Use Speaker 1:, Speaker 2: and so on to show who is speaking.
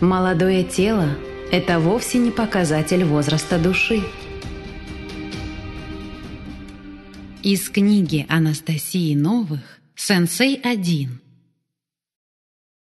Speaker 1: Молодое тело – это вовсе не показатель возраста души. Из книги Анастасии Новых «Сенсей 1»